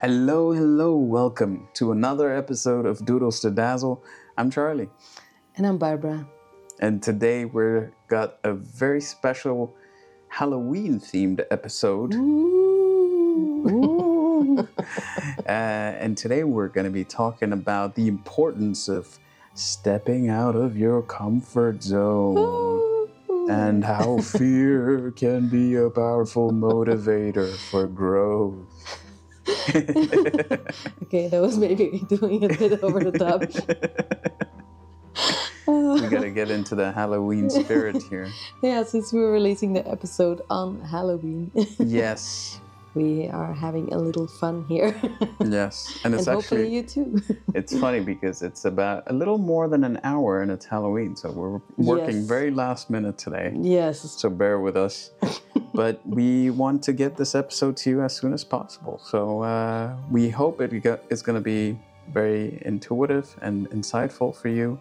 Hello, hello, welcome to another episode of Doodles to Dazzle. I'm Charli, And I'm Barbra. and today we're got a very special Halloween themed episode. Ooh. Uh, and today we're going to be talking about the importance of stepping out of your comfort zone and how fear can be a powerful motivator for growth. okay, that was maybe doing a bit over the top. we got to get into the Halloween spirit here. yeah, since we're releasing the episode on Halloween, Yes. we are having a little fun here. Yes, and and it's hopefully actually you too. it's funny because it's about a little more than an hour and it's Halloween, so we're working Yes. very last minute today. yes. So bear with us. But we want to get this episode to you as soon as possible. So uh, we hope it go- is going to be very intuitive and insightful for you.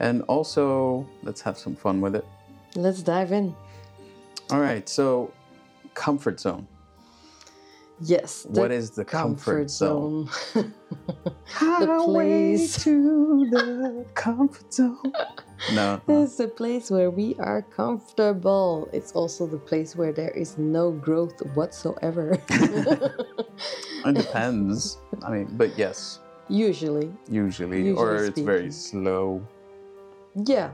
And also, let's have some fun with it. Let's dive in. All right, so comfort zone. Yes. What is the comfort, zone? zone? Highway place. to the comfort zone. No. It's the place where we are comfortable. It's also the place where there is no growth whatsoever. it depends. I mean, but yes, Usually, usually, or Usually it's very slow. yeah,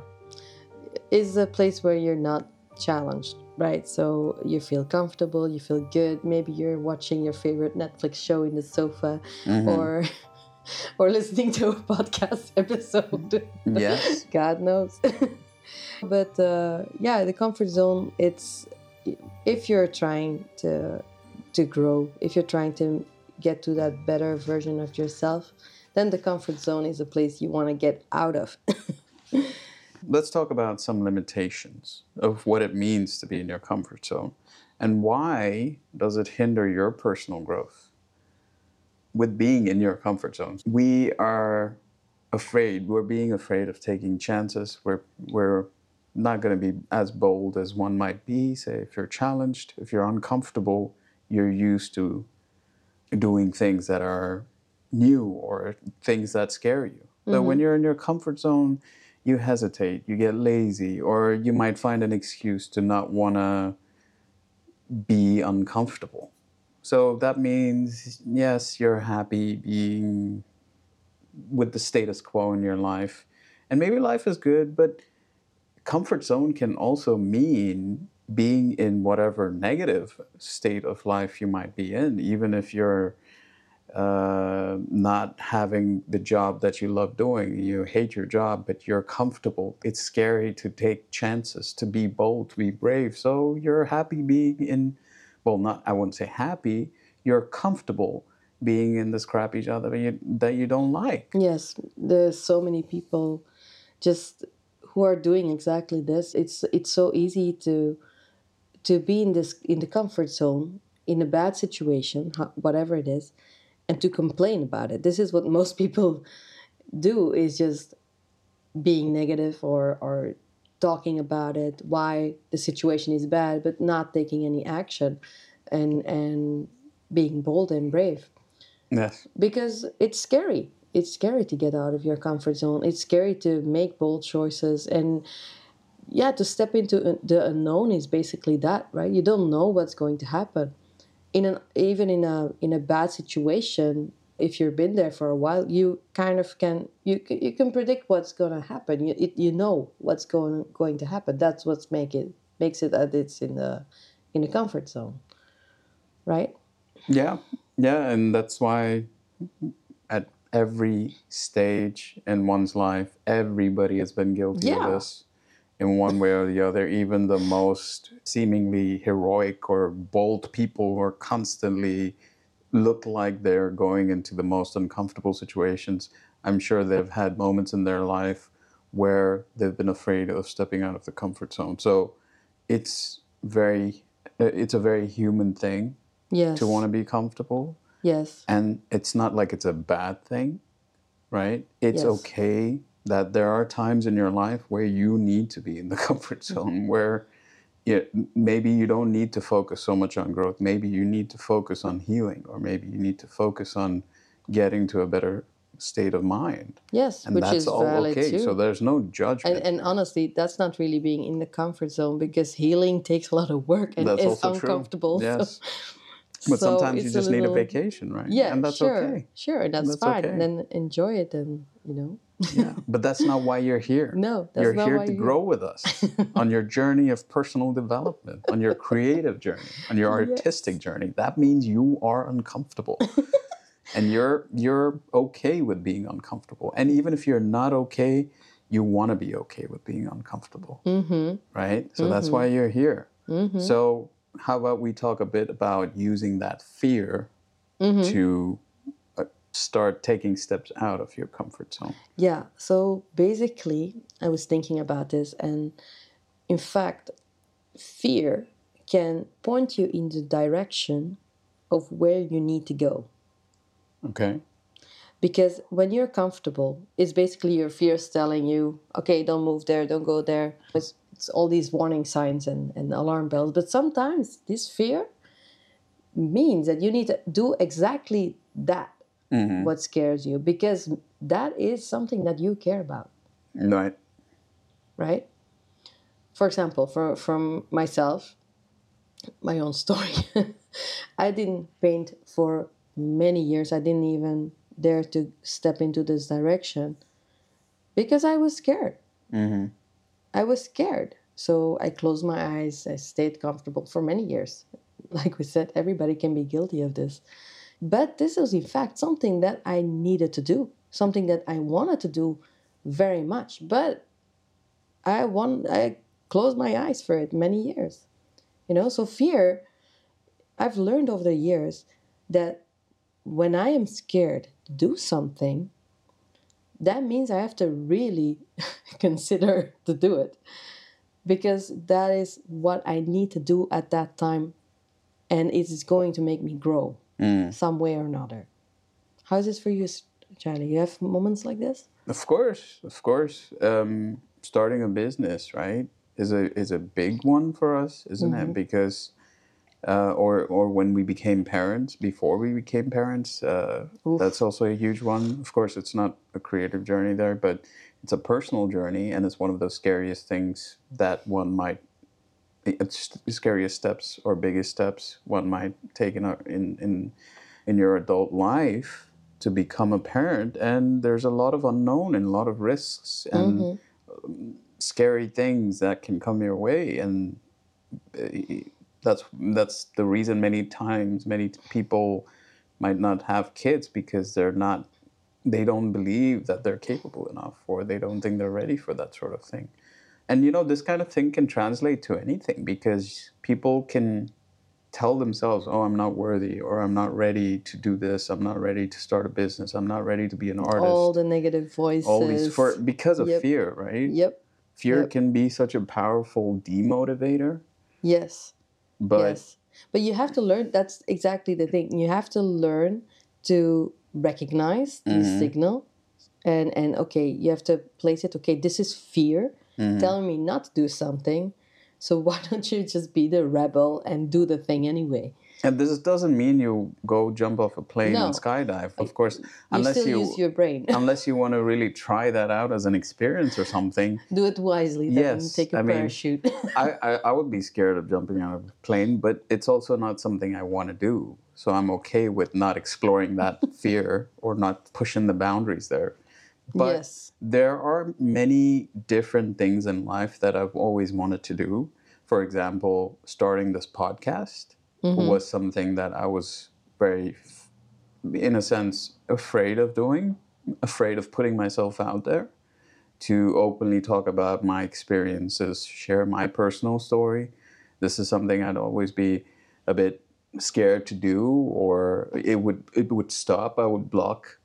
is a place where you're not challenged, right? So you feel comfortable, you feel good. Maybe you're watching your favorite Netflix show in the sofa, Mhm. or or listening to a podcast episode. yes, God knows. but uh, yeah, the comfort zone. It's if you're trying to to grow, if you're trying to get to that better version of yourself, then the comfort zone is a place you want to get out of. Let's talk about some limitations of what it means to be in your comfort zone, and why does it hinder your personal growth? With being in your comfort zone, we are afraid. We're being afraid of taking chances. We're we're not going to be as bold as one might be. Say, if you're challenged, if you're uncomfortable, you're used to doing things that are new or things that scare you. But when mm-hmm. you're in your comfort zone, you hesitate, you get lazy, or you might find an excuse to not want to be uncomfortable. So that means, yes, you're happy being with the status quo in your life. And maybe life is good, but comfort zone can also mean being in whatever negative state of life you might be in, even if you're uh, not having the job that you love doing. You hate your job, but you're comfortable. It's scary to take chances, to be bold, to be brave. So you're happy being in, well, not, I wouldn't say happy, you're comfortable being in this crappy job that you, that you don't like. yes, there's so many people just who are doing exactly this. It's it's so easy to to be in this in the comfort zone in a bad situation, whatever it is, and to complain about it. This is what most people do is just being negative or or talking about it, why the situation is bad, but not taking any action and and being bold and brave Yes. because it's scary. It's scary to get out of your comfort zone. It's scary to make bold choices and yeah, to step into the unknown is basically that, right? You don't know what's going to happen. In an even in a in a bad situation, if you've been there for a while, you kind of can you you can predict what's going to happen. You it, you know what's going going to happen. That's what's make it makes it that it's in the in the comfort zone, right? Yeah, yeah, and that's why at every stage in one's life, everybody has been guilty Yeah. of this in one way or the other. Even the most seemingly heroic or bold people who are constantly look like they're going into the most uncomfortable situations. I'm sure they've had moments in their life where they've been afraid of stepping out of the comfort zone. So it's very, it's a very human thing Yes. to want to be comfortable. Yes. And it's not like it's a bad thing, right? It's Yes. okay that there are times in your life where you need to be in the comfort mm-hmm. zone, where m- maybe you don't need to focus so much on growth. Maybe you need to focus on healing, or maybe you need to focus on getting to a better state of mind. Yes, And which that's is all valid okay. too. So there's no judgment. and, and honestly, that's not really being in the comfort zone because healing takes a lot of work and That's is also true. uncomfortable. so- Yes. But so sometimes you just need a vacation, right? Yeah, And that's sure, okay. sure, that's, That's fine. okay. And then enjoy it, and you know, Yeah. But that's not why you're here. no, that's you're not here why to you're grow with us on your journey of personal development, on your creative journey, on your artistic journey. That means you are uncomfortable. and you're you're okay with being uncomfortable. And even if you're not okay, you want to be okay with being uncomfortable, Mm-hmm. right? So that's why you're here. Mm-hmm. So how about we talk a bit about using that fear Mm-hmm. to uh, start taking steps out of your comfort zone? Yeah, so basically, I was thinking about this, and in fact, fear can point you in the direction of where you need to go. Okay. Because when you're comfortable, it's basically your fears telling you, okay, don't move there, don't go there. It's, it's all these warning signs and, and alarm bells. But sometimes this fear means that you need to do exactly that, Mhm. what scares you, because that is something that you care about. Right. right? For example, for, from myself, my own story, I didn't paint for many years. I didn't even dare to step into this direction because I was scared. hmm I was scared. So I closed my eyes. I stayed comfortable for many years. Like we said, everybody can be guilty of this. But this is, in fact, something that I needed to do, something that I wanted to do very much. But I want, I closed my eyes for it many years. You know, so fear, I've learned over the years that when I am scared to do something, that means I have to really consider to do it because that is what I need to do at that time and it is going to make me grow Mm. some way or another. How is this for you, Charli? You have moments like this? Of course, of course. Um, starting a business, right, is a is a big one for us, isn't Mm-hmm. it? Because, uh, or or when we became parents, before we became parents, uh, that's also a huge one. Of course, it's not a creative journey there, but it's a personal journey, and it's one of those scariest things that one might. It's the scariest steps or biggest steps one might take in a, in in in your adult life to become a parent and there's a lot of unknown and a lot of risks and um, scary things that can come your way and uh, that's that's the reason many times many people might not have kids because they're not they don't believe that they're capable enough or they don't think they're ready for that sort of thing and you know this kind of thing can translate to anything because people can tell themselves, "Oh, I'm not worthy," or "I'm not ready to do this. I'm not ready to start a business. I'm not ready to be an artist." All the negative voices. All these for because of Yep. fear, right? Yep. Fear Yep. can be such a powerful demotivator, Yes. But yes. But you have to learn. That's exactly the thing. You have to learn to recognize these Mhm. signal, and and okay, you have to place it. Okay, this is fear Mhm. telling me not to do something. So why don't you just be the rebel and do the thing anyway? And this doesn't mean you go jump off a plane No. and skydive. Of course, You unless still you use your brain. unless you want to really try that out as an experience or something. do it wisely. Then Yes, take a I mean- parachute. I, I, I would be scared of jumping out of a plane, but it's also not something I want to do. So I'm okay with not exploring that fear or not pushing the boundaries there. But yes. there are many different things in life that I've always wanted to do. For example, starting this podcast Mm-hmm. was something that I was very, in a sense, afraid of doing, afraid of putting myself out there to openly talk about my experiences, share my personal story. This is something I'd always be a bit scared to do, or it would it would stop. I would block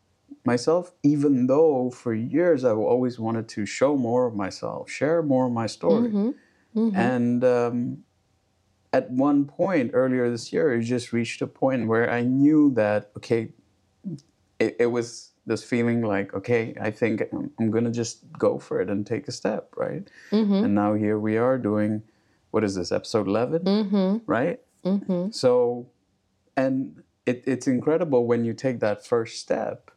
myself, even though for years I've always wanted to show more of myself, share more of my story. Mm-hmm. And um, at one point earlier this year, it just reached a point where I knew that, okay, it, it was this feeling like, okay, I think I'm, I'm going to just go for it and take a step, right? Mm-hmm. And now here we are doing what is this episode 11 Mm-hmm. right Mm-hmm. so and it, it's incredible when you take that first step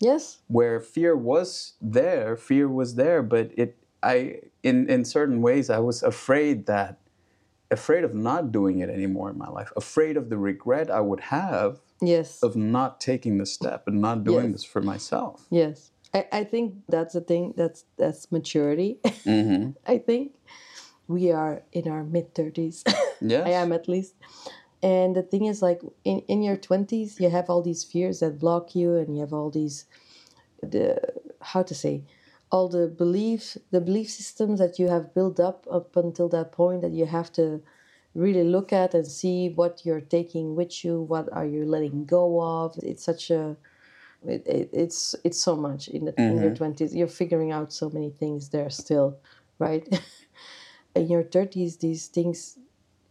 Yes. where fear was there fear was there but it i in in certain ways i was afraid that afraid of not doing it anymore in my life afraid of the regret i would have Yes. of not taking the step and not doing Yes. this for myself Yes. I, I think that's the thing. That's that's maturity. mm-hmm. I think we are in our mid thirties. yes I am at least. And the thing is, like in, in your twenties, you have all these fears that block you, and you have all these the how to say all the belief the belief systems that you have built up up until that point that you have to really look at and see what you're taking with you what are you letting go of? It's such a it, it, it's it's so much in, the, in your 20s you're figuring out so many things there still right? In your 30s these things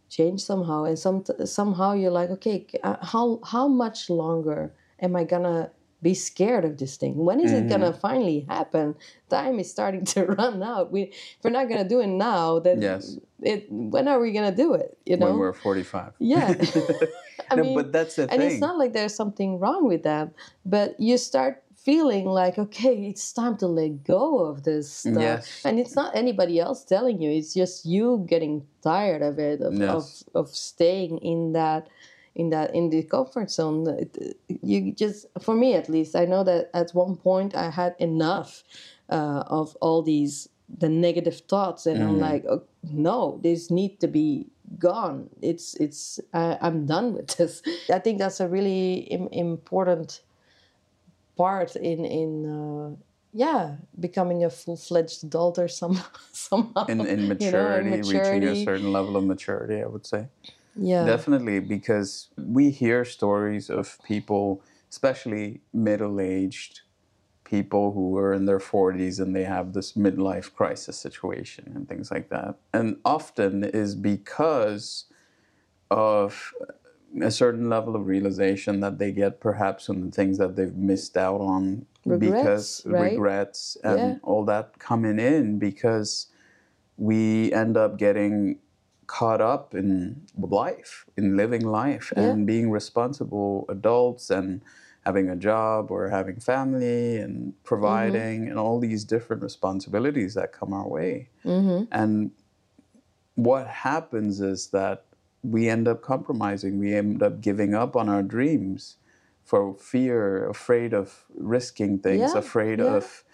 change somehow and some somehow you're like okay uh, how how much longer am i gonna be scared of this thing. When is it gonna mm-hmm. finally happen? Time is starting to run out. We if we're not gonna do it now then Yes. it when are we gonna do it you know? when we're 45 yeah. I no, mean, but that's the and thing. it's not like there's something wrong with that but you start feeling like okay it's time to let go of this stuff. Yes. and it's not anybody else telling you it's just you getting tired of it of, Yes. of, of staying in that in that in the comfort zone It- you just for me at least i know that at one point i had enough uh, of all these the negative thoughts and i'm like oh, no this need to be gone. It's it's I, i'm done with this. I think that's a really Im- important part in in uh, yeah becoming a full-fledged adult or some somehow in, in you know, maturity, reaching a certain level of maturity i would say yeah Definitely, because we hear stories of people, especially middle aged people who are in their 40s and they have this midlife crisis situation and things like that. And often is because of a certain level of realization that they get perhaps on the things that they've missed out on because Regrets, right? regrets and Yeah. all that coming in because we end up getting caught up in life, in living life, Yeah. and being responsible adults and having a job or having family and providing and all these different responsibilities that come our way. mm-hmm. And what happens is that we end up compromising, we end up giving up on our dreams for fear, afraid of risking things, Yeah, afraid yeah. of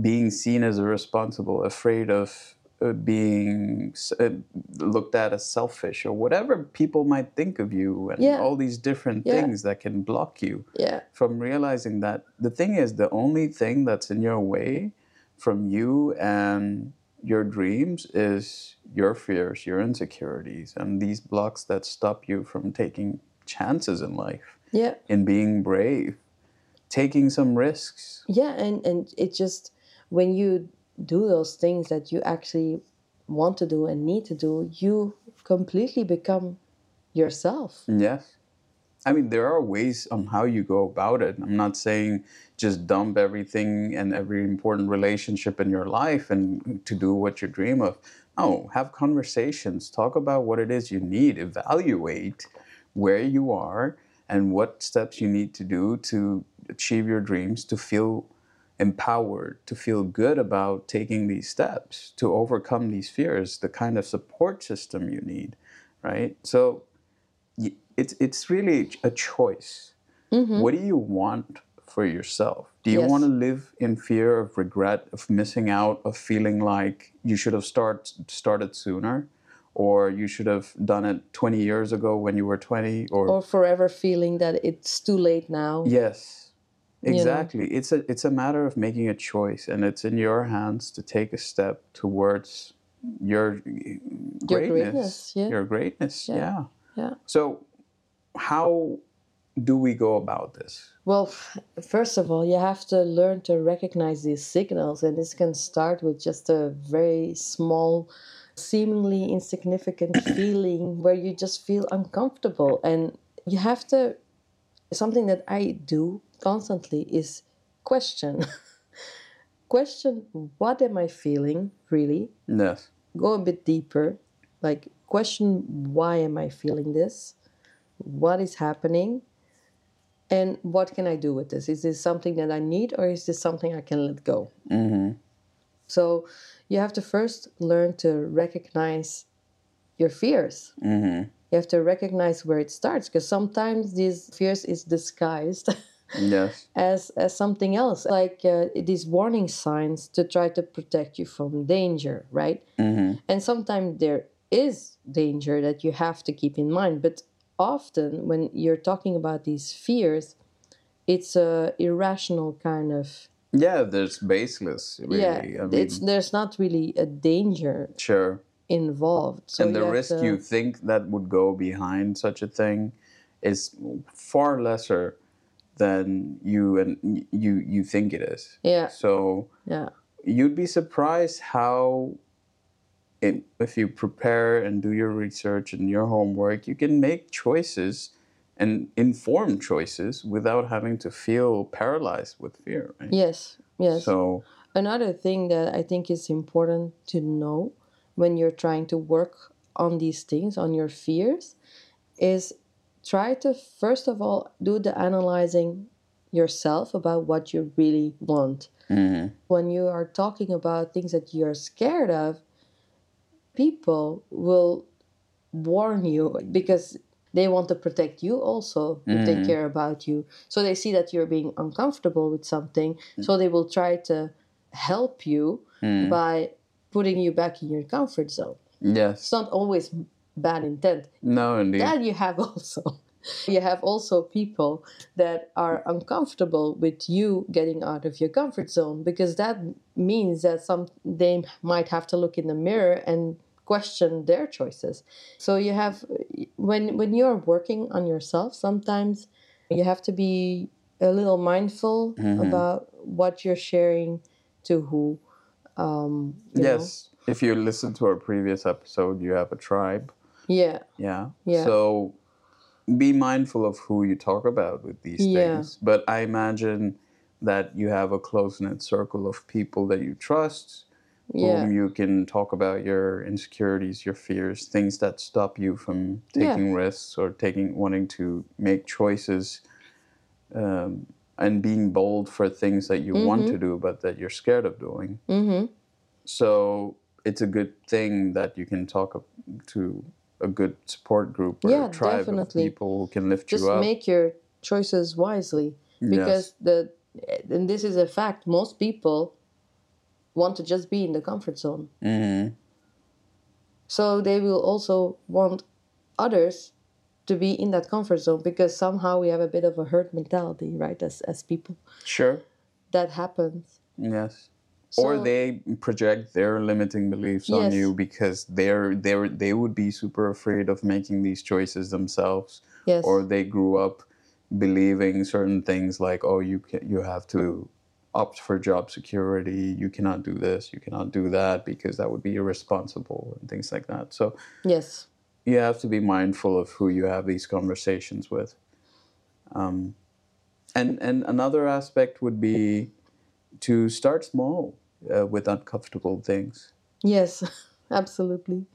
being seen as irresponsible, afraid of being uh, looked at as selfish or whatever people might think of you and Yeah. all these different Yeah. things that can block you yeah from realizing that the thing is the only thing that's in your way from you and your dreams is your fears, your insecurities, and these blocks that stop you from taking chances in life, yeah in being brave, taking some risks. yeah and and it just when you do those things that you actually want to do and need to do you completely become yourself Yes. I mean, there are ways on how you go about it. I'm not saying just dump everything and every important relationship in your life and to do what you dream of. No, have conversations, talk about what it is you need, evaluate where you are and what steps you need to do to achieve your dreams, to feel empowered, to feel good about taking these steps, to overcome these fears, the kind of support system you need, right? So it's it's really a choice. Mm-hmm. What do you want for yourself? Do you Yes. want to live in fear of regret, of missing out, of feeling like you should have start started sooner, or you should have done it 20 years ago when you were 20, or, or forever feeling that it's too late now yes, know? exactly. It's a it's a matter of making a choice, and it's in your hands to take a step towards your greatness, greatness, yeah. your greatness. Yeah. yeah. yeah So, how do we go about this? Well, first of all, you have to learn to recognize these signals, and this can start with just a very small, seemingly insignificant feeling where you just feel uncomfortable. And you have to, something that I do constantly is question. question what am I feeling really? Yes. Go a bit deeper. Like, question why am I feeling this? What is happening? And what can I do with this? Is this something that I need or is this something I can let go? Mm-hmm. So you have to first learn to recognize your fears. Mm-hmm. You have to recognize where it starts because sometimes these fears is disguised Yes. as as something else, like uh, these warning signs to try to protect you from danger, right? Mm-hmm. And sometimes there is danger that you have to keep in mind, but often when you're talking about these fears, it's a irrational kind of Yeah, there's baseless, really. yeah. I mean, it's there's not really a danger sure. involved. So and the risk to- you think that would go behind such a thing is far lesser than you and you you think it is. yeah So yeah you'd be surprised how it, if you prepare and do your research and your homework, you can make choices and informed choices without having to feel paralyzed with fear. Right? yes yes. So Another thing that I think is important to know when you're trying to work on these things, on your fears, is try to first of all do the analyzing yourself about what you really want. mhm. When you are talking about things that you're scared of, people will warn you because they want to protect you also if they Mhm. care about you. So they see that you're being uncomfortable with something, so they will try to help you Mhm. by putting you back in your comfort zone. yes, It's not always bad intent. no, indeed, That you have also. You have also people that are uncomfortable with you getting out of your comfort zone because that means that some they might have to look in the mirror and question their choices. So you have when when you're working on yourself, sometimes you have to be a little mindful Mhm. about what you're sharing to who. Um, you know? yes. If you listen to our previous episode, you have a tribe. Yeah. Yeah. Yeah. So be mindful of who you talk about with these Yeah. things. But I imagine that you have a close knit circle of people that you trust, Yeah. whom you can talk about your insecurities, your fears, things that stop you from Yeah. taking risks or taking wanting to make choices. Um, and being bold for things that you want Mm-hmm. to do but that you're scared of doing. Mm-hmm. So it's a good thing that you can talk to a good support group or Yeah, a tribe definitely. of people who can lift Just you up. Just make your choices wisely because the and this is a fact most people want to just be in the comfort zone hmm so they will also want others to be in that comfort zone because somehow we have a bit of a herd mentality right as as people Sure. that happens Yes. Or they project their limiting beliefs on you because they're they're they would be super afraid of making these choices themselves, yes. Or they grew up believing certain things like, oh, you can, you have to opt for job security, you cannot do this, you cannot do that because that would be irresponsible and things like that. So yes. you have to be mindful of who you have these conversations with. Um, and and another aspect would be to start small uh, with uncomfortable things. Yes, absolutely.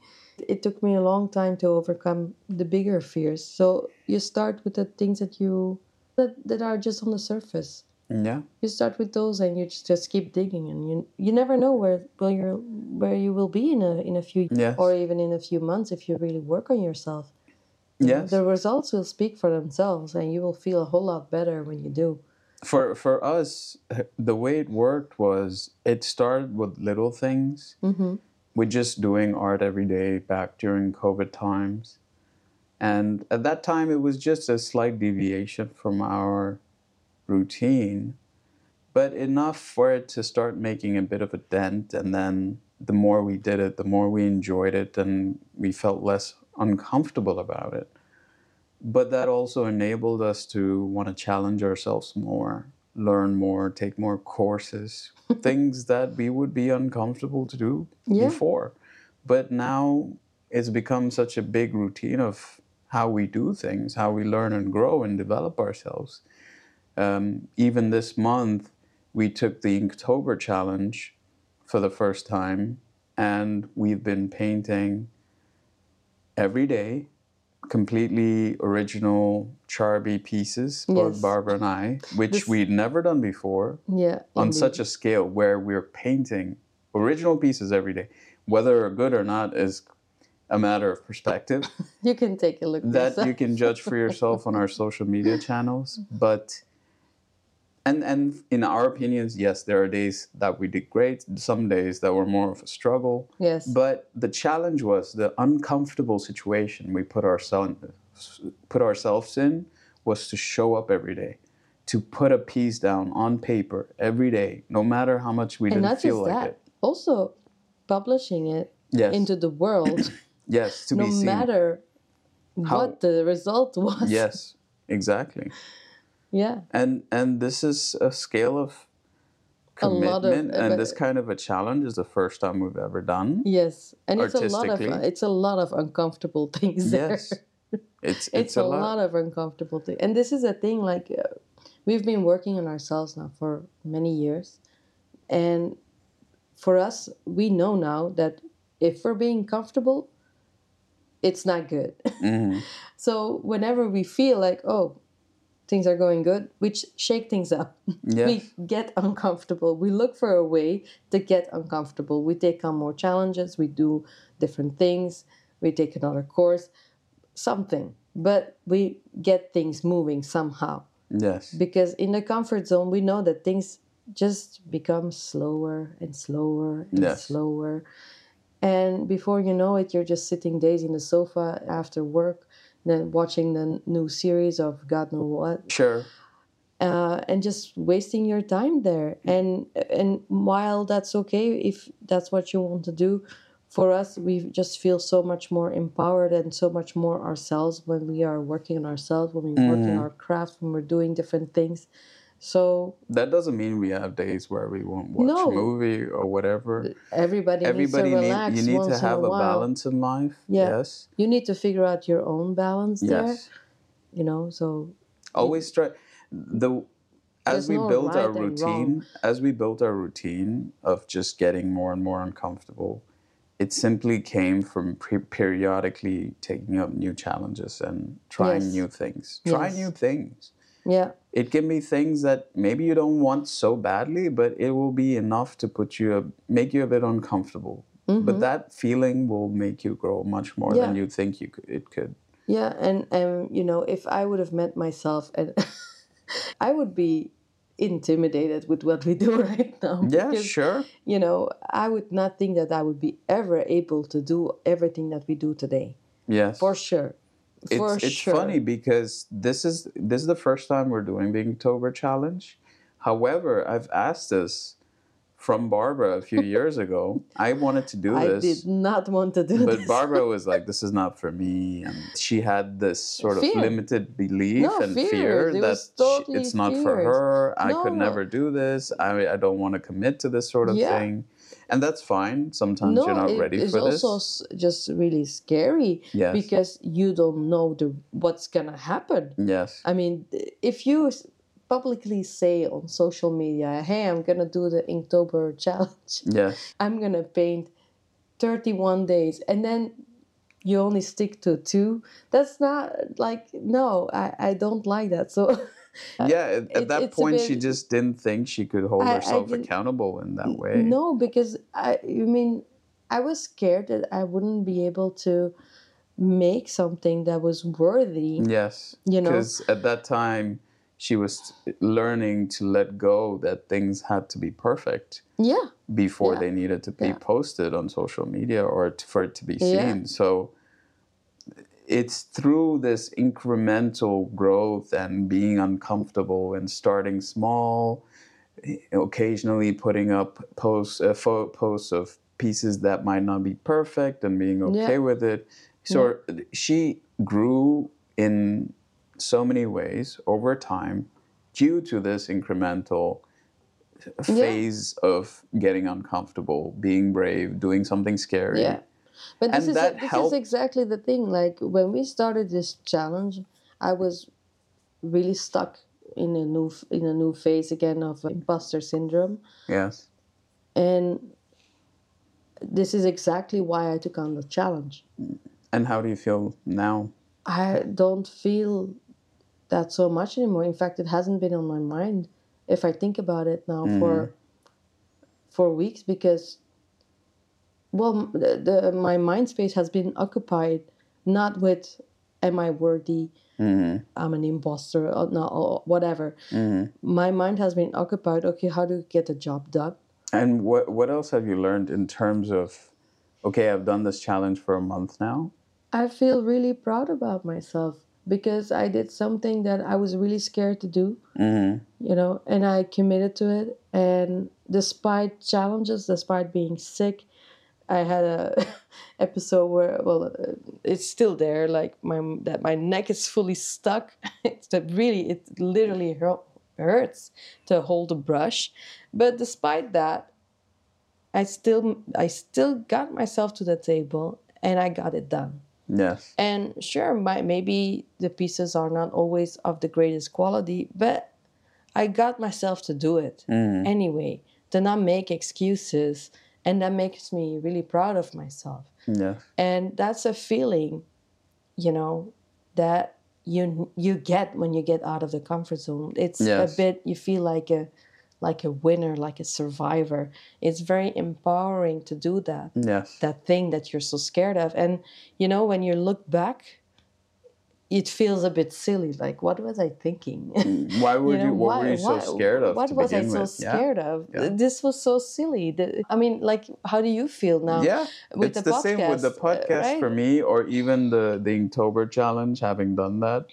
It took me a long time to overcome the bigger fears. So you start with the things that you that, that are just on the surface. Yeah, You start with those and you just, just keep digging and you you never know where where you where you will be in a in a few Yes. or even in a few months if you really work on yourself. You yes. The results will speak for themselves and you will feel a whole lot better when you do. For for us, the way it worked was it started with little things. Mm-hmm. We're just doing art every day back during COVID times. And at that time, it was just a slight deviation from our routine, but enough for it to start making a bit of a dent. And then the more we did it, the more we enjoyed it, and we felt less uncomfortable about it. But that also enabled us to want to challenge ourselves more, learn more, take more courses, things that we would be uncomfortable to do Yeah. before. But now it's become such a big routine of how we do things, how we learn and grow and develop ourselves. Um, even this month, we took the Inktober challenge for the first time, and we've been painting every day, completely original Charby pieces, both Yes. Barbra and I, which This- we'd never done before Yeah. on indeed. such a scale where we're painting original pieces every day. Whether good or not is a matter of perspective. You can take a look. that yourself. you can judge for yourself on our social media channels but and and in our opinions yes there are days that we did great some days that were more of a struggle. Yes. but the challenge was the uncomfortable situation we put ourselves put ourselves in was to show up every day to put a piece down on paper every day no matter how much we and didn't feel just like that, it. also publishing it yes. into the world, yes to no be seen. matter How- what the result was. yes exactly Yeah. and and this is a scale of A lot of- commitment and this kind of a challenge is the first time we've ever done Yes, and it's a lot of it's a lot of uncomfortable things there. yes it's, it's it's, a, lot. of uncomfortable things, and this is a thing. Like uh, we've been working on ourselves now for many years, and for us, we know now that if we're being comfortable, it's not good. Mhm. so whenever we feel like oh, things are going good, sh- shake things up. yes we get uncomfortable. We look for a way to get uncomfortable. We take on more challenges. We do different things. We take another course, something. But we get things moving somehow. yes Because in the comfort zone, we know that things just become slower and slower and Yes. slower. And before you know it, you're just sitting days in the sofa after work, then watching the new series of God knows what, sure uh, and just wasting your time there. And and while that's okay, if that's what you want to do, for us, we just feel so much more empowered and so much more ourselves when we are working on ourselves, when we work in our craft, when we're doing different things. So that doesn't mean we have days where we won't watch No. a movie or whatever everybody, everybody needs to need, relax you need to have a, a balance in life Yeah. yes You need to figure out your own balance there. yes You know, so always try the as There's we no built our right and routine as we built our routine of just getting more and more uncomfortable it simply came from pre- periodically taking up new challenges and trying Yes. new things try Yes. new things yeah, it can be things that maybe you don't want so badly but it will be enough to put you a, make you a bit uncomfortable but that feeling will make you grow much more than Mm-hmm. You think you could, it could Yeah, and and you know, if I would have met myself, and I would be intimidated with what we do right now. yeah because, sure You know, I would not think that I would be ever able to do everything that we do today. yes For sure. For it's, it's sure. funny because this is this is the first time we're doing the Inktober challenge. However, I've asked this from Barbra a few years ago. I wanted to do I this, I did not want to do but this. But Barbra was like, "This is not for me," and she had this sort of Fear. limited belief No, and fear It that was she- it's not for fears. her. I could never do this. I I don't want to commit to this sort of Yeah. thing, and that's fine. Sometimes no, you're not it- ready for this. It's also just really scary Yes. because you don't know the what's gonna happen. yes. I mean, if you publicly say on social media, "Hey, I'm gonna do the Inktober challenge. Yes. I'm gonna paint 31 days," and then you only stick to two. That's not like no, I I don't like that. So Uh, yeah, at, it- that point, she just didn't think she could hold I- I herself didn't- accountable in that way. no, because I I mean, I was scared that I wouldn't be able to make something that was worthy. Yes, You know? because at that time she was learning to let go that things had to be perfect Yeah, before Yeah. they needed to be Yeah. posted on social media or t- for it to be Yeah. seen. So it's through this incremental growth and being uncomfortable and starting small, occasionally putting up posts, uh, pho- posts of pieces that might not be perfect and being okay Yeah. with it. So she grew in so many ways over time due to this incremental phase of getting uncomfortable, being brave, doing something scary. Yeah. But this, And is, that this is exactly the thing. Like when we started this challenge, I was really stuck in a new in a new phase again of imposter syndrome, Yes. and this is exactly why I took on the challenge. And how do you feel now? I don't feel that so much anymore. In fact, it hasn't been on my mind if I think about it now mm-hmm. for for weeks because well, the, the my mind space has been occupied not with am I worthy, mm-hmm. I'm an imposter, or no, or whatever. Mm-hmm. My mind has been occupied. Okay, how do you get the job done? And what what else have you learned in terms of okay, I've done this challenge for a month now. I feel really proud about myself because I did something that I was really scared to do, mm-hmm. you know, and I committed to it. And despite challenges, despite being sick, I had a episode where, well, uh, it's still there, like my that my neck is fully stuck. It's that really, it literally hurts to hold a brush, but despite that, I still I still got myself to the table and I got it done. Yes. And sure, my, maybe the pieces are not always of the greatest quality, but I got myself to do it anyway, to not make excuses. And that makes me really proud of myself. Yes. And that's a feeling, you know, that you you get when you get out of the comfort zone. It's Yes. a bit you feel like a like a winner, like a survivor. It's very empowering to do that Yes. that thing that you're so scared of. And you know, when you look back, it feels a bit silly. Like, what was I thinking? Why were you, know, what were you so scared of? What was I so with? Yeah. scared of? Yeah. This was so silly. I mean, like, how do you feel now? Yeah, with it's the the, same with the podcast, uh, podcast right? for me, or even the the Inktober challenge. Having done that,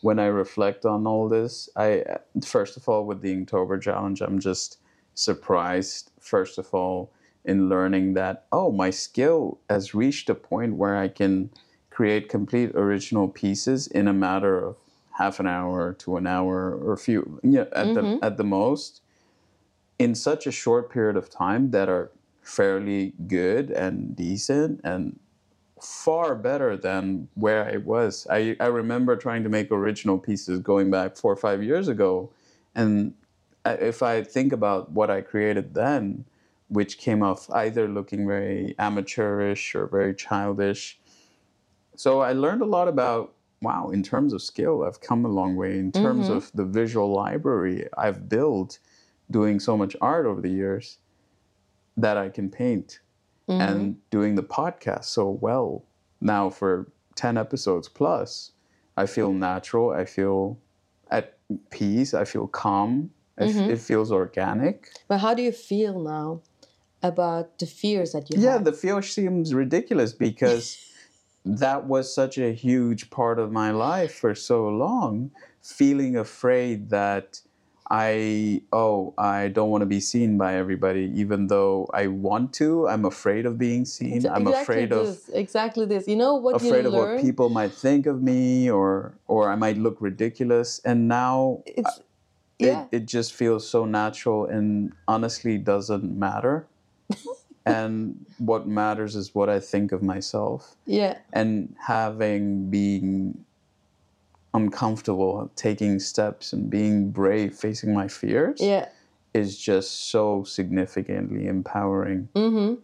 when I reflect on all this, I first of all with the Inktober challenge, I'm just surprised. First of all, in learning that oh, my skill has reached a point where I can create complete original pieces in a matter of half an hour to an hour or a few, yeah, at Mm-hmm. the at the most in such a short period of time that are fairly good and decent and far better than where I was. I, I remember trying to make original pieces going back four or five years ago. And if I think about what I created then, which came off either looking very amateurish or very childish. So I learned a lot about wow, in terms of skill, I've come a long way. In terms mm-hmm. of the visual library I've built doing so much art over the years that I can paint and mm-hmm. doing the podcast so well now for 10 episodes plus. I feel natural. I feel at peace. I feel calm. I f- mm-hmm. it feels organic. But how do you feel now about the fears that you Yeah, have? the fear seems ridiculous because that was such a huge part of my life for so long. Feeling afraid that I, oh, I don't want to be seen by everybody, even though I want to. I'm afraid of being seen. I'm exactly afraid of exactly this. You know what you're afraid of learn? what people might think of me, or or I might look ridiculous. And now it's it, yeah. it just feels so natural and honestly doesn't matter. and what matters is what I think of myself. yeah. And having being uncomfortable, taking steps and being brave, facing my fears Yeah. is just so significantly empowering Mm-hmm.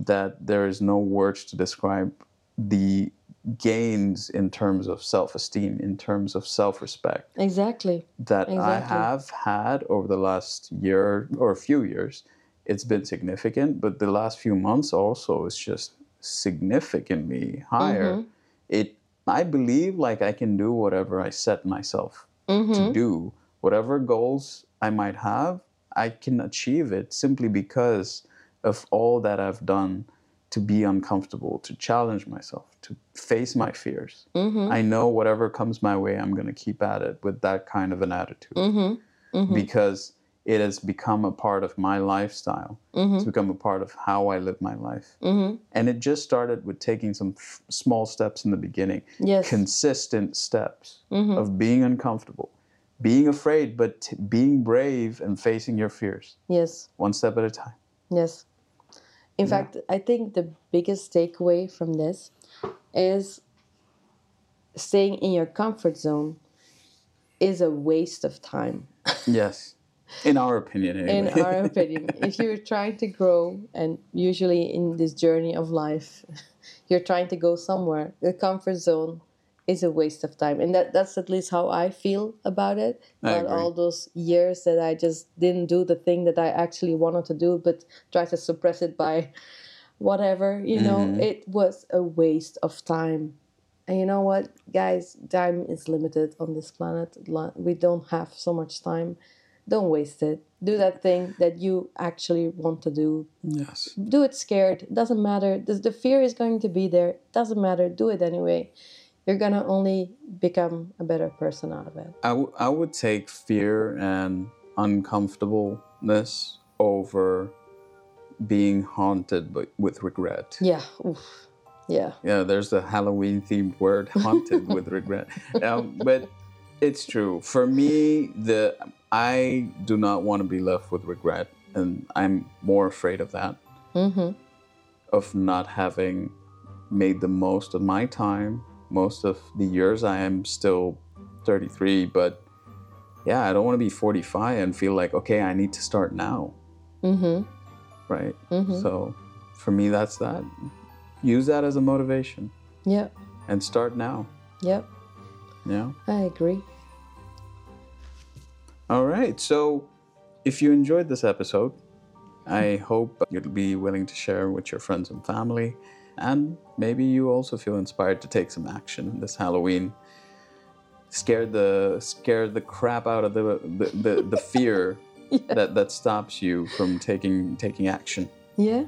that there is no words to describe the gains in terms of self-esteem, in terms of self-respect Exactly. that I have had over the last year or a few years. It's been significant, but the last few months also is just significantly higher. Mm-hmm. It I believe like I can do whatever I set myself Mm-hmm. to do. Whatever goals I might have, I can achieve it simply because of all that I've done to be uncomfortable, to challenge myself, to face my fears. Mm-hmm. I know whatever comes my way, I'm going to keep at it with that kind of an attitude Mm-hmm. because it has become a part of my lifestyle. It's become a part of how I live my life. Mm-hmm. And it just started with taking some f- small steps in the beginning, Yes. consistent steps Mhm. of being uncomfortable, being afraid, but t- being brave and facing your fears yes. one step at a time. Yes. In fact, I think the biggest takeaway from this is staying in your comfort zone is a waste of time, Yes. In our opinion, in our opinion. if you're trying to grow, and usually in this journey of life, you're trying to go somewhere. The comfort zone is a waste of time, and that that's at least how I feel about it. I About agree. all those years that I just didn't do the thing that I actually wanted to do, but try to suppress it by whatever. You know, Mhm. it was a waste of time. And you know what, guys? Time is limited on this planet. We don't have so much time. Don't waste it. Do that thing that you actually want to do. Yes. Do it scared. Doesn't matter. The, the fear is going to be there. Doesn't matter. Do it anyway. You're gonna only become a better person out of it. I, w- I would take fear and uncomfortableness over being haunted but with regret. Yeah. Oof. Yeah. Yeah, there's the Halloween themed word haunted with regret. Um, but it's true. For me, the I do not want to be left with regret, and I'm more afraid of that, Mm-hmm. of not having made the most of my time, most of the years. I am still 33, but yeah, I don't want to be 45 and feel like okay, I need to start now, Mm-hmm. right? Mm-hmm. So for me, that's that. Use that as a motivation Yep. and start now. Yep. Yeah. I agree. All right. So if you enjoyed this episode, I hope you'll be willing to share with your friends and family. And maybe you also feel inspired to take some action this Halloween. Scare the scare the crap out of the the, the, the fear that, that stops you from taking taking action. Yeah.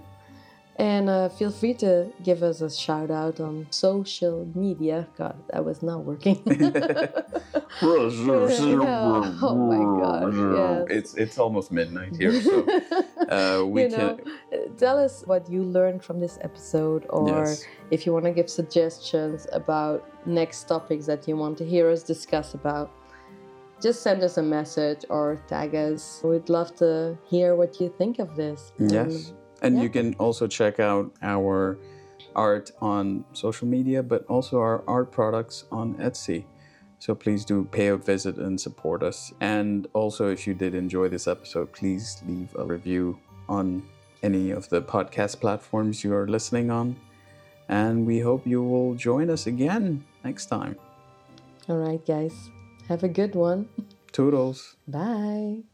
And uh, feel free to give us a shout out on social media. God, that was not working. oh my God, yes. It's it's almost midnight here, so uh, we you can know, uh, tell us what you learned from this episode, or Yes. if you want to give suggestions about next topics that you want to hear us discuss about. Just send us a message or tag us. We'd love to hear what you think of this. Yes. And yeah. you can also check out our art on social media, but also our art products on Etsy. So please do pay a visit and support us. And also, if you did enjoy this episode, please leave a review on any of the podcast platforms you are listening on. And we hope you will join us again next time. All right, guys. Have a good one. Toodles. Bye.